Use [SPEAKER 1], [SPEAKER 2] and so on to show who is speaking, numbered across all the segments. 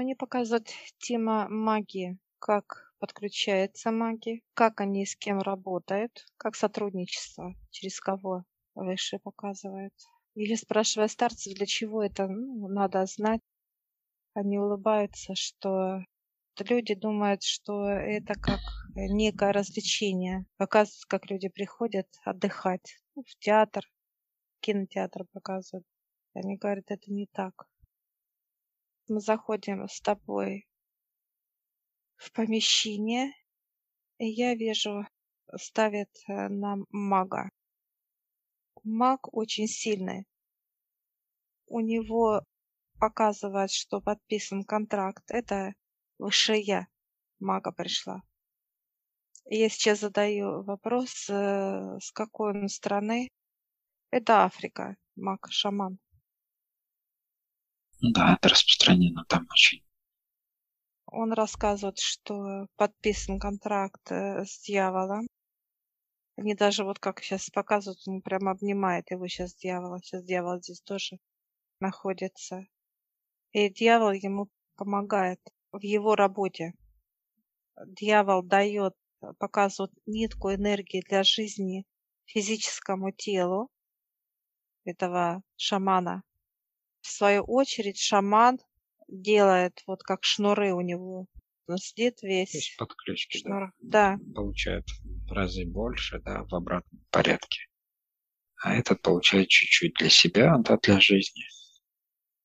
[SPEAKER 1] Они показывают тема магии, как подключается магия, как они с кем работают, как сотрудничество, через кого выше показывает. Или спрашивая старцев, для чего это ну, надо знать, они улыбаются, что люди думают, что это как некое развлечение. Показывают, как люди приходят отдыхать ну, в театр, кинотеатр показывают. Они говорят, это не так. Мы заходим с тобой в помещение, и я вижу, ставят э, нам мага. Маг очень сильный. У него показывает, что подписан контракт. Это высшее я мага пришла. Я сейчас задаю вопрос, э, с какой он страны. Это Африка, маг-шаман.
[SPEAKER 2] Да, это распространено там очень.
[SPEAKER 1] Он рассказывает, что подписан контракт э, с дьяволом. Они даже вот как сейчас показывают, он прям обнимает его сейчас дьявола. Сейчас дьявол здесь тоже находится. И дьявол ему помогает в его работе. Дьявол дает, показывает нитку энергии для жизни физическому телу этого шамана. В свою очередь шаман делает вот как шнуры у него. Он сидит весь.
[SPEAKER 2] Есть подключки,
[SPEAKER 1] шнур. да.
[SPEAKER 2] да. Получает в разы больше, да, в обратном порядке. А этот получает чуть-чуть для себя, да, для жизни.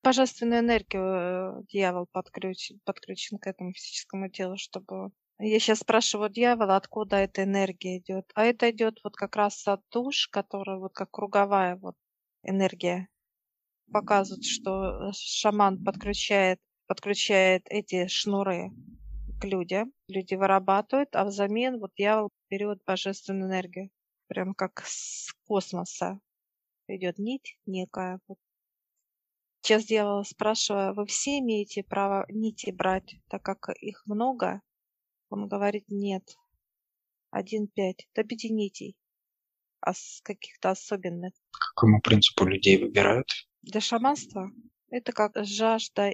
[SPEAKER 1] Божественную энергию э, дьявол подключен, подключен к этому физическому телу, чтобы я сейчас спрашиваю дьявола, откуда эта энергия идет. А это идет вот как раз от душ, которая вот как круговая вот энергия показывают, что шаман подключает, подключает эти шнуры к людям. Люди вырабатывают, а взамен вот дьявол берет божественную энергию. Прям как с космоса идет нить некая. Вот. Сейчас дьявол спрашиваю, вы все имеете право нити брать, так как их много? Он говорит, нет. Один пять. До пяти нитей. А с каких-то особенных.
[SPEAKER 2] Какому принципу людей выбирают?
[SPEAKER 1] Для шаманства это как жажда.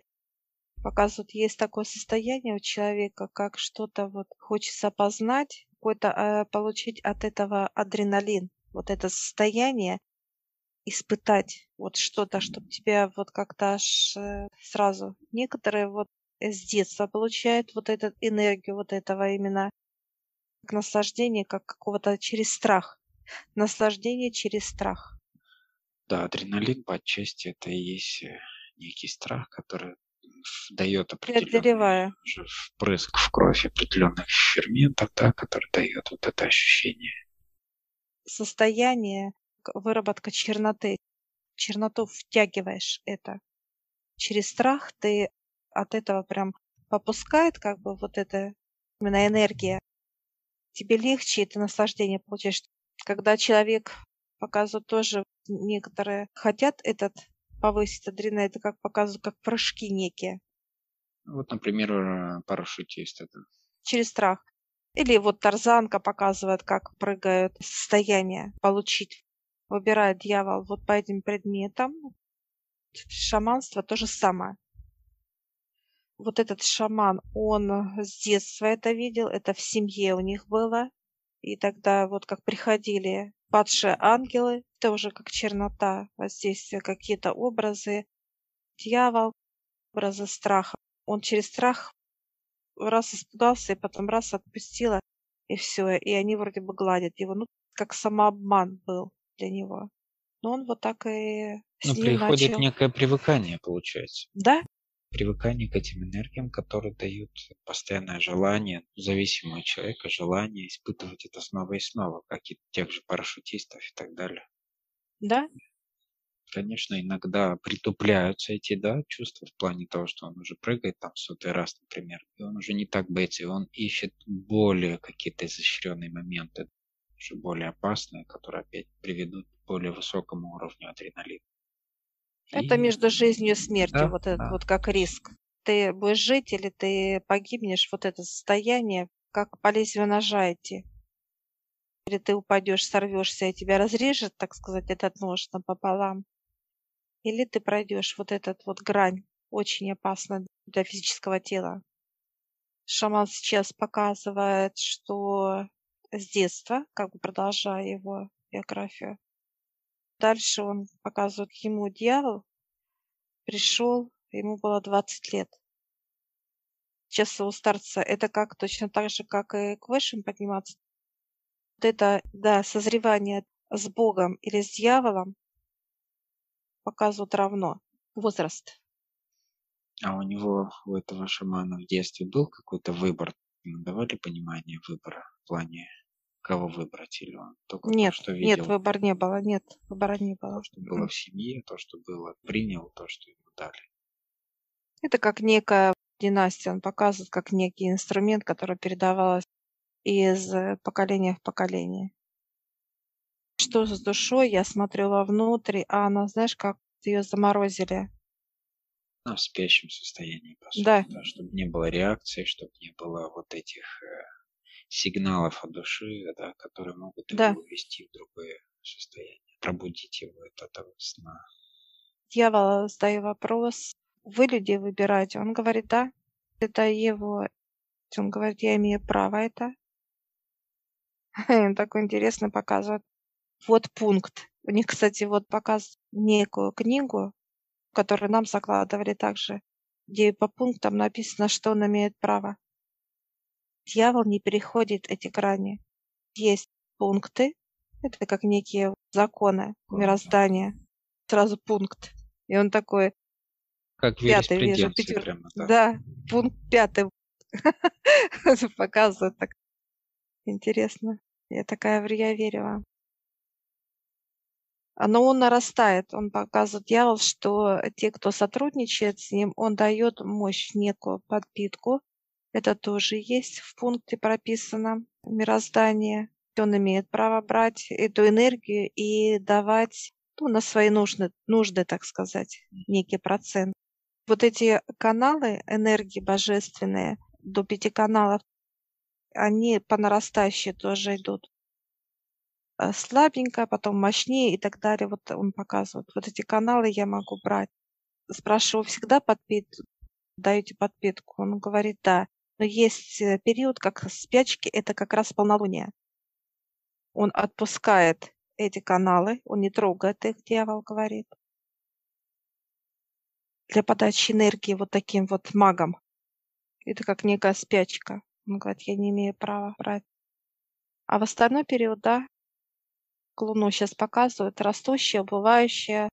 [SPEAKER 1] Показывают, есть такое состояние у человека, как что-то вот хочется познать, какой-то э, получить от этого адреналин. Вот это состояние испытать вот что-то, чтобы тебя вот как-то аж э, сразу. Некоторые вот с детства получают вот эту энергию вот этого именно как наслаждение, как какого-то через страх. Наслаждение через страх.
[SPEAKER 2] Да, адреналин по отчасти это и есть э, некий страх, который дает определенный впрыск в кровь определенных ферментов, да, который дает вот это ощущение.
[SPEAKER 1] Состояние, выработка черноты. Черноту втягиваешь это. Через страх ты от этого прям попускает как бы вот эта именно энергия. Тебе легче это наслаждение получаешь. Когда человек показывают тоже некоторые хотят этот повысить адреналин, это как показывают, как порошки некие.
[SPEAKER 2] Вот, например, э, парашютист это.
[SPEAKER 1] Через страх. Или вот Тарзанка показывает, как прыгают состояние получить. Выбирает дьявол вот по этим предметам. Шаманство то же самое. Вот этот шаман, он с детства это видел, это в семье у них было. И тогда вот как приходили падшие ангелы, это уже как чернота, воздействие, какие-то образы, дьявол, образы страха. Он через страх раз испугался, и потом раз отпустила, и все, и они вроде бы гладят его. Ну, как самообман был для него. Но он вот так и
[SPEAKER 2] Ну, приходит начал. некое привыкание, получается.
[SPEAKER 1] Да,
[SPEAKER 2] привыкание к этим энергиям, которые дают постоянное желание, зависимого человека, желание испытывать это снова и снова, как и тех же парашютистов и так далее.
[SPEAKER 1] Да?
[SPEAKER 2] Конечно, иногда притупляются эти да, чувства в плане того, что он уже прыгает там сотый раз, например, и он уже не так боится, и он ищет более какие-то изощренные моменты, уже более опасные, которые опять приведут к более высокому уровню адреналина.
[SPEAKER 1] Это между жизнью и смертью, да, вот этот да. вот как риск. Ты будешь жить или ты погибнешь, вот это состояние, как по лезвию ножа идти. Или ты упадешь, сорвешься, и тебя разрежет, так сказать, этот нож напополам. Или ты пройдешь вот этот вот грань очень опасно для физического тела. Шаман сейчас показывает, что с детства, как бы продолжая его биографию, дальше он показывает ему дьявол пришел, ему было 20 лет. Сейчас у старца это как точно так же, как и к высшим подниматься. Вот это, да, созревание с Богом или с дьяволом показывают равно возраст.
[SPEAKER 2] А у него, у этого шамана в детстве был какой-то выбор? Ему давали понимание выбора в плане, кого выбрать? Или он только
[SPEAKER 1] Нет,
[SPEAKER 2] то, что
[SPEAKER 1] нет,
[SPEAKER 2] видел,
[SPEAKER 1] выбора не было, нет, выбора не было.
[SPEAKER 2] то, что было в семье, то, что было, принял, то, что ему дали?
[SPEAKER 1] Это как некая династия, он показывает как некий инструмент, который передавался из э, поколения в поколение. Что с душой? Я смотрю вовнутрь, а она, знаешь, как ее заморозили.
[SPEAKER 2] Ну, в спящем состоянии, по сути,
[SPEAKER 1] Да,
[SPEAKER 2] да, чтобы не было реакции, чтобы не было вот этих э, сигналов от души, да, которые могут его
[SPEAKER 1] да.
[SPEAKER 2] увести в другое состояние, пробудить его от этого сна.
[SPEAKER 1] Дьявол задаю вопрос, вы люди выбираете? Он говорит, да, это его. Он говорит, я имею право это. Такой интересно показывает. Вот пункт. У них, кстати, вот показывают некую книгу, которую нам закладывали также, где по пунктам написано, что он имеет право. Дьявол не переходит эти грани. Есть пункты, это как некие законы мироздания. Сразу пункт. И он такой,
[SPEAKER 2] Как
[SPEAKER 1] пятый вижу, пятер...
[SPEAKER 2] прямо, да.
[SPEAKER 1] Да, пункт пятый показывает так интересно. Я такая, в- я верила. Но он нарастает, он показывает дьявол, что те, кто сотрудничает с ним, он дает мощь, некую подпитку. Это тоже есть в пункте прописано мироздание. Он имеет право брать эту энергию и давать ну, на свои нужды, нужды, так сказать, некий процент. Вот эти каналы энергии божественные, до пяти каналов, они по нарастающей тоже идут. Э, Слабенько, потом мощнее и так далее. Вот он показывает. Вот эти каналы я могу брать. Спрашиваю, всегда подпит, даете подпитку? Он говорит, да. Но есть э, период, как спячки, это как раз полнолуние. Он отпускает эти каналы, он не трогает их, дьявол говорит, для подачи энергии вот таким вот магом. Это как некая спячка. Он говорит, я не имею права брать. А в остальной период, да, Луну сейчас показывают, растущее, убывающее,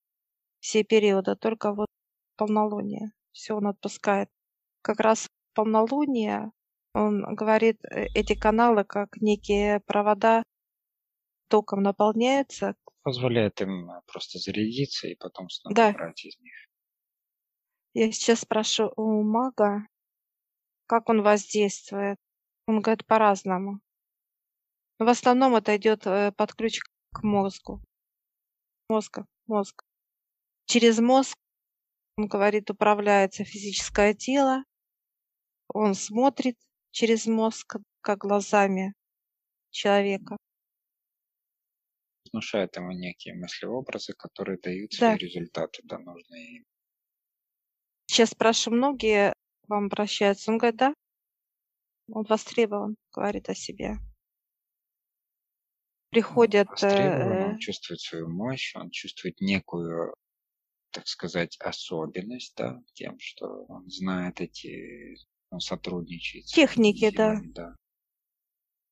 [SPEAKER 1] все периоды, только вот полнолуние. Все он отпускает. Как раз полнолуние, он говорит, э, эти каналы, как некие провода, током наполняются.
[SPEAKER 2] Позволяет им э, просто зарядиться и потом снова
[SPEAKER 1] Да,
[SPEAKER 2] брать из них.
[SPEAKER 1] я сейчас спрошу у мага, как он воздействует. Он говорит по-разному. Но в основном это идет э, под ключ к мозгу. Мозга, мозг. Через мозг, он говорит, управляется физическое тело. Он смотрит через мозг, как глазами человека.
[SPEAKER 2] Внушает ему некие мыслеобразы, которые дают свои
[SPEAKER 1] Да.
[SPEAKER 2] результаты, да, нужные им.
[SPEAKER 1] Сейчас спрашиваю, многие вам обращаются. Он говорит, да, он востребован, говорит о себе.
[SPEAKER 2] Он
[SPEAKER 1] Приходят,
[SPEAKER 2] востребован, он
[SPEAKER 1] э,
[SPEAKER 2] чувствует свою мощь, он чувствует некую, так сказать, особенность, да, тем, что он знает эти, он сотрудничает с этими
[SPEAKER 1] техники, да.
[SPEAKER 2] да.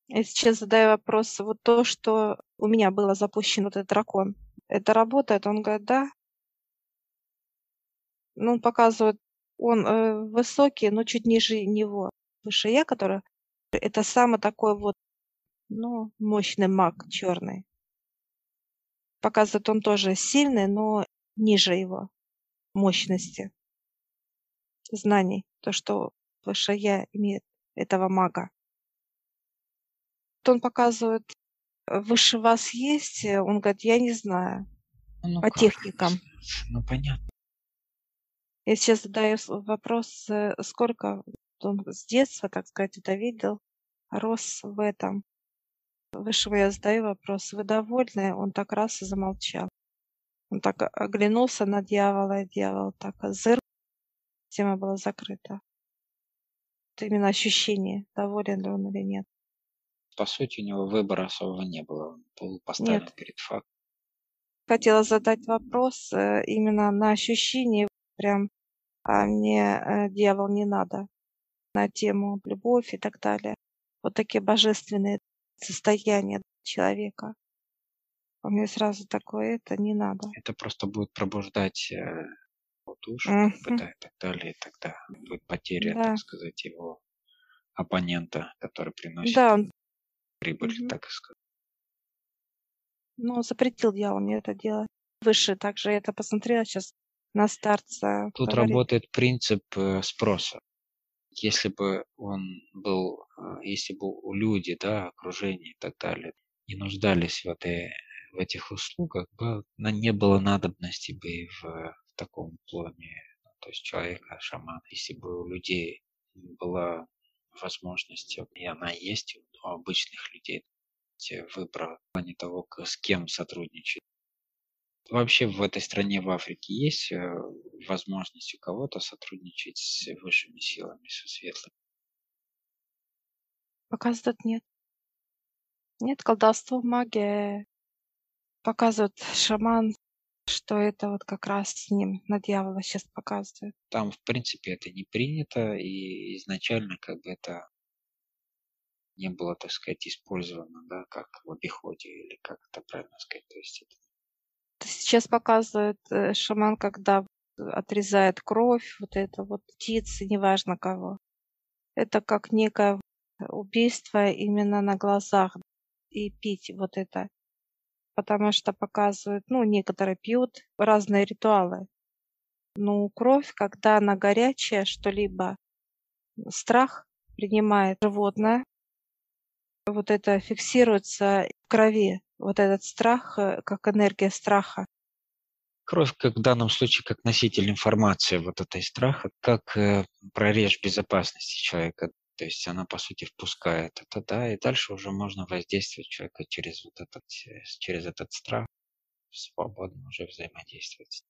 [SPEAKER 1] Я сейчас задаю вопрос, вот то, что у меня было запущен вот этот дракон, это работает? Он говорит, да. Ну, он показывает, он э, высокий, но чуть ниже него. Выше я, который, это самый такой вот, ну, мощный маг черный. Показывает, он тоже сильный, но ниже его мощности, знаний. То, что выше я имеет этого мага. Он показывает, «Э, выше вас есть? Э, Он говорит, я не знаю.
[SPEAKER 2] Ну
[SPEAKER 1] По
[SPEAKER 2] как,
[SPEAKER 1] техникам.
[SPEAKER 2] ну понятно.
[SPEAKER 1] Я сейчас задаю вопрос, э, сколько он с детства, так сказать, это видел, рос в этом. Высшего я задаю вопрос, вы довольны? Он так раз и замолчал. Он так оглянулся на дьявола, и дьявол так зырк тема была закрыта. Именно ощущение, доволен ли он или нет.
[SPEAKER 2] По сути, у него выбора особого не было. Он был поставлен
[SPEAKER 1] Нет.
[SPEAKER 2] перед фактом.
[SPEAKER 1] Хотела задать вопрос э, именно на ощущение, прям, а мне э, дьявол не надо, на тему любовь и так далее. Вот такие божественные состояния человека. У меня сразу такое, это не надо.
[SPEAKER 2] Это просто будет пробуждать э, его душу, как бы,
[SPEAKER 1] Мгм.
[SPEAKER 2] да, и так далее, и тогда будет потеря,
[SPEAKER 1] Да,
[SPEAKER 2] так сказать, его оппонента, который приносит
[SPEAKER 1] да, он
[SPEAKER 2] прибыль,
[SPEAKER 1] мгм.
[SPEAKER 2] так сказать.
[SPEAKER 1] ну, запретил дьявол мне это делать. Выше также я это посмотрела сейчас на старца
[SPEAKER 2] Тут
[SPEAKER 1] говорит.
[SPEAKER 2] работает принцип э, спроса. Если бы он был, э, если бы у люди, да, окружение и так далее, не нуждались в, этой, в этих услугах, бы не было надобности бы в, в таком плане, ну, то есть человека, шамана. Если бы у людей была возможность, и она есть у обычных людей, выбора в плане того, с кем сотрудничать. Вообще в этой стране, в Африке, есть э, возможность у кого-то сотрудничать с высшими силами, со светлыми?
[SPEAKER 1] Показывает нет. Нет, колдовство, магия. Показывает шаман, что это вот как раз с ним на дьявола сейчас показывает.
[SPEAKER 2] Там, в принципе, это не принято, и изначально как бы это не было, так сказать, использовано, да, как в обиходе, или как это правильно сказать. То есть это
[SPEAKER 1] Сейчас показывает э, шаман, когда отрезает кровь, вот это вот птицы, неважно кого. Это как некое убийство именно на глазах и пить вот это. Потому что показывают, ну, некоторые пьют разные ритуалы. Ну, кровь, когда она горячая, что-либо, страх принимает животное, вот это фиксируется в крови, вот этот страх, э, как энергия страха.
[SPEAKER 2] Кровь, как в данном случае, как носитель информации вот этой страха, как э, прорежь безопасности человека. То есть она, по сути, впускает это, да, и дальше уже можно воздействовать человека через вот этот, э, через этот страх, свободно уже взаимодействовать.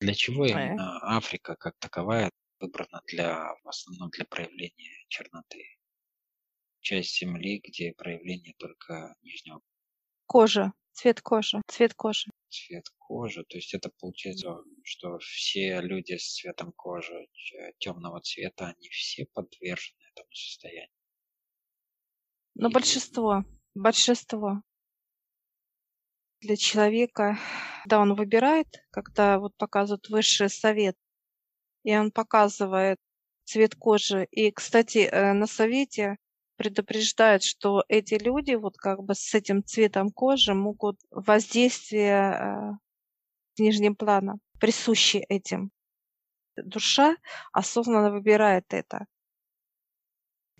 [SPEAKER 2] Для чего
[SPEAKER 1] Э,
[SPEAKER 2] именно Африка как таковая выбрана для, в основном для проявления черноты? Часть Земли, где проявление только нижнего
[SPEAKER 1] Кожа, цвет кожи, цвет кожи.
[SPEAKER 2] цвет кожи. То есть это получается, что все люди с цветом кожи темного цвета, они все подвержены этому состоянию.
[SPEAKER 1] Но
[SPEAKER 2] Или
[SPEAKER 1] большинство, большинство для человека, когда он выбирает, когда вот показывают высший совет, и он показывает цвет кожи. И, кстати, э, на совете предупреждают, что эти люди вот как бы с этим цветом кожи могут воздействие э, с нижним планом, присущи этим. Душа осознанно выбирает это,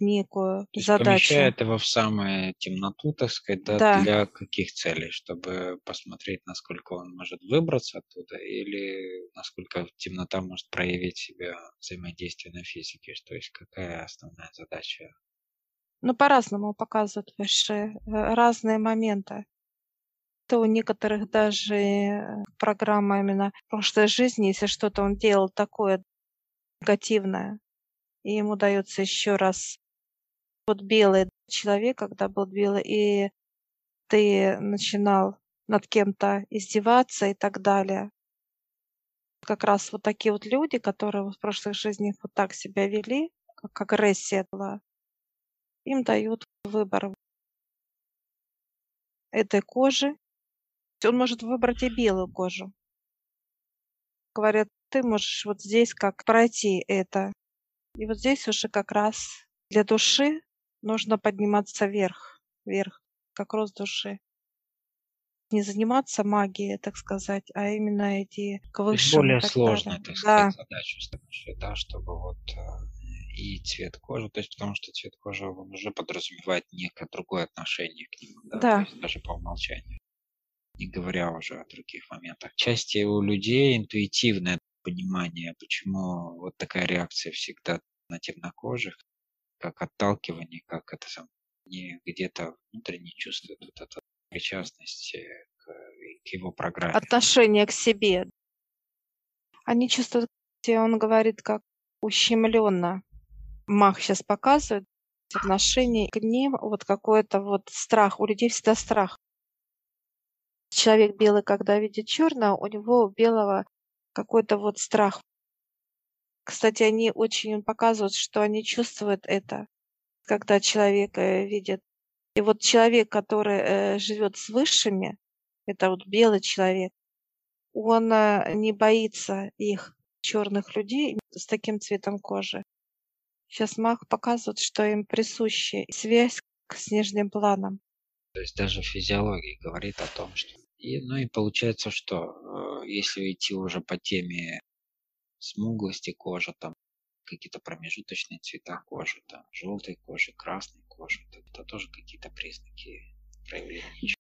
[SPEAKER 1] некую
[SPEAKER 2] То
[SPEAKER 1] задачу.
[SPEAKER 2] помещает его в самую темноту, так сказать, да,
[SPEAKER 1] Да,
[SPEAKER 2] для каких целей? Чтобы посмотреть, насколько он может выбраться оттуда, или насколько темнота может проявить себя взаимодействие на физике? То есть какая основная задача?
[SPEAKER 1] ну по-разному показывают высшие, э, разные моменты. То у некоторых даже э, программа именно прошлой жизни, если что-то он делал такое негативное, и ему дается еще раз вот белый человек, когда был белый, и ты начинал над кем-то издеваться и так далее. Как раз вот такие вот люди, которые в прошлых жизнях вот так себя вели, как агрессия была, им дают выбор этой кожи. Он может выбрать и белую кожу. Говорят, ты можешь вот здесь как пройти это. И вот здесь уже как раз для души нужно подниматься вверх, вверх, как рост души. Не заниматься магией, так сказать, а именно идти к
[SPEAKER 2] То
[SPEAKER 1] высшему
[SPEAKER 2] более
[SPEAKER 1] так
[SPEAKER 2] сложная,
[SPEAKER 1] далее.
[SPEAKER 2] так
[SPEAKER 1] Да,
[SPEAKER 2] сказать, задача ставишь, да, чтобы вот э, и цвет кожи, то есть потому что цвет кожи он уже подразумевает некое другое отношение к нему, да, то
[SPEAKER 1] да.
[SPEAKER 2] есть даже по умолчанию, не говоря уже о других моментах. Части у людей интуитивное понимание, почему вот такая реакция всегда на темнокожих, как отталкивание, как это сам, не где-то внутренне чувствует вот эту причастность э, к, к его программе.
[SPEAKER 1] Отношение к себе. Они чувствуют, где он говорит, как ущемленно. Мах сейчас показывает отношение к ним, вот какой-то вот страх. У людей всегда страх. Человек белый, когда видит черного, у него у белого какой-то вот страх. Кстати, они очень показывают, что они чувствуют это, когда человек э, видит. И вот человек, который э, живет с высшими, это вот белый человек, он э, не боится их, черных людей с таким цветом кожи. Сейчас Мах показывает, что им присуща связь с нижним планом.
[SPEAKER 2] То есть даже физиология говорит о том, что... И, ну и получается, что если идти уже по теме смуглости кожи, там какие-то промежуточные цвета кожи, там желтой кожи, красной кожи, то это тоже какие-то признаки проявления.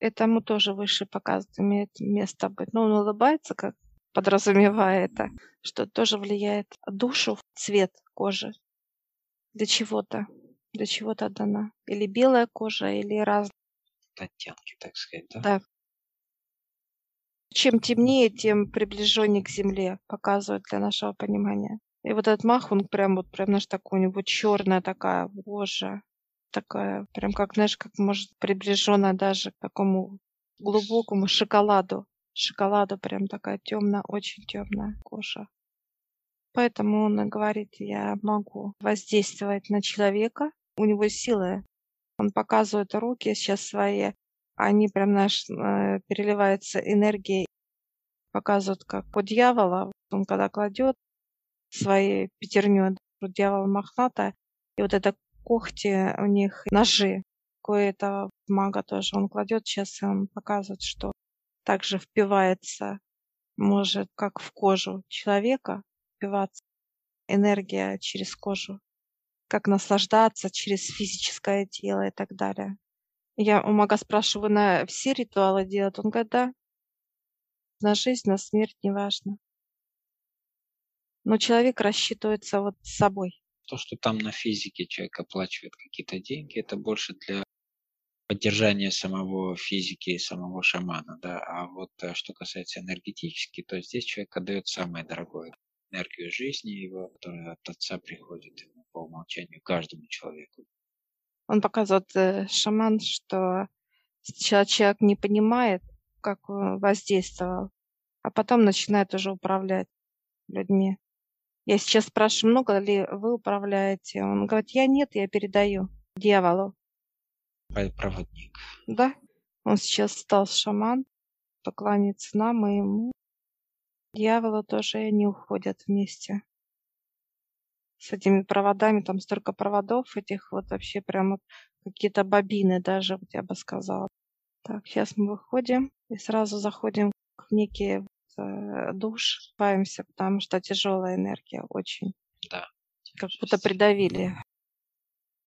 [SPEAKER 1] Этому тоже выше показывает, имеет место быть. Но он улыбается, как подразумевая это, что тоже влияет душу, цвет кожи для чего-то, для чего-то дана. Или белая кожа, или разные.
[SPEAKER 2] Оттенки, так сказать, да?
[SPEAKER 1] Да. Чем темнее, тем приближеннее к земле, показывает для нашего понимания. И вот этот мах, он прям вот, прям, знаешь, такой у него черная такая, боже, такая, прям как, знаешь, как может приближенная даже к такому глубокому шоколаду шоколада прям такая темная, очень темная кожа. Поэтому он говорит, я могу воздействовать на человека. У него силы. Он показывает руки сейчас свои. Они прям, наш э, переливаются энергией. Показывают, как у дьявола. Он когда кладет свои пятерню, дьявол мохнатая, и вот это когти у них, ножи, кое-то мага тоже. Он кладет сейчас, и он показывает, что также впивается, может, как в кожу человека, впиваться энергия через кожу, как наслаждаться через физическое тело и так далее. Я у мага спрашиваю, на все ритуалы делают? Он говорит, да. На жизнь, на смерть, неважно. Но человек рассчитывается вот с собой.
[SPEAKER 2] То, что там на физике человек оплачивает какие-то деньги, это больше для поддержание самого физики, самого шамана, да, а вот э, что касается энергетически, то здесь человек отдает самое дорогое, энергию жизни его, которая от отца приходит по умолчанию каждому человеку.
[SPEAKER 1] Он показывает, э, шаман, что человек не понимает, как воздействовал, а потом начинает уже управлять людьми. Я сейчас спрашиваю, много ли вы управляете? Он говорит, я нет, я передаю дьяволу
[SPEAKER 2] проводник.
[SPEAKER 1] Да, он сейчас стал шаман, поклонится нам и ему. Дьяволы тоже они уходят вместе с этими проводами, там столько проводов этих, вот вообще прям вот какие-то бобины даже, вот я бы сказала. Так, сейчас мы выходим и сразу заходим в некий э, душ, спаемся, потому что тяжелая энергия очень.
[SPEAKER 2] Да.
[SPEAKER 1] Как будто придавили.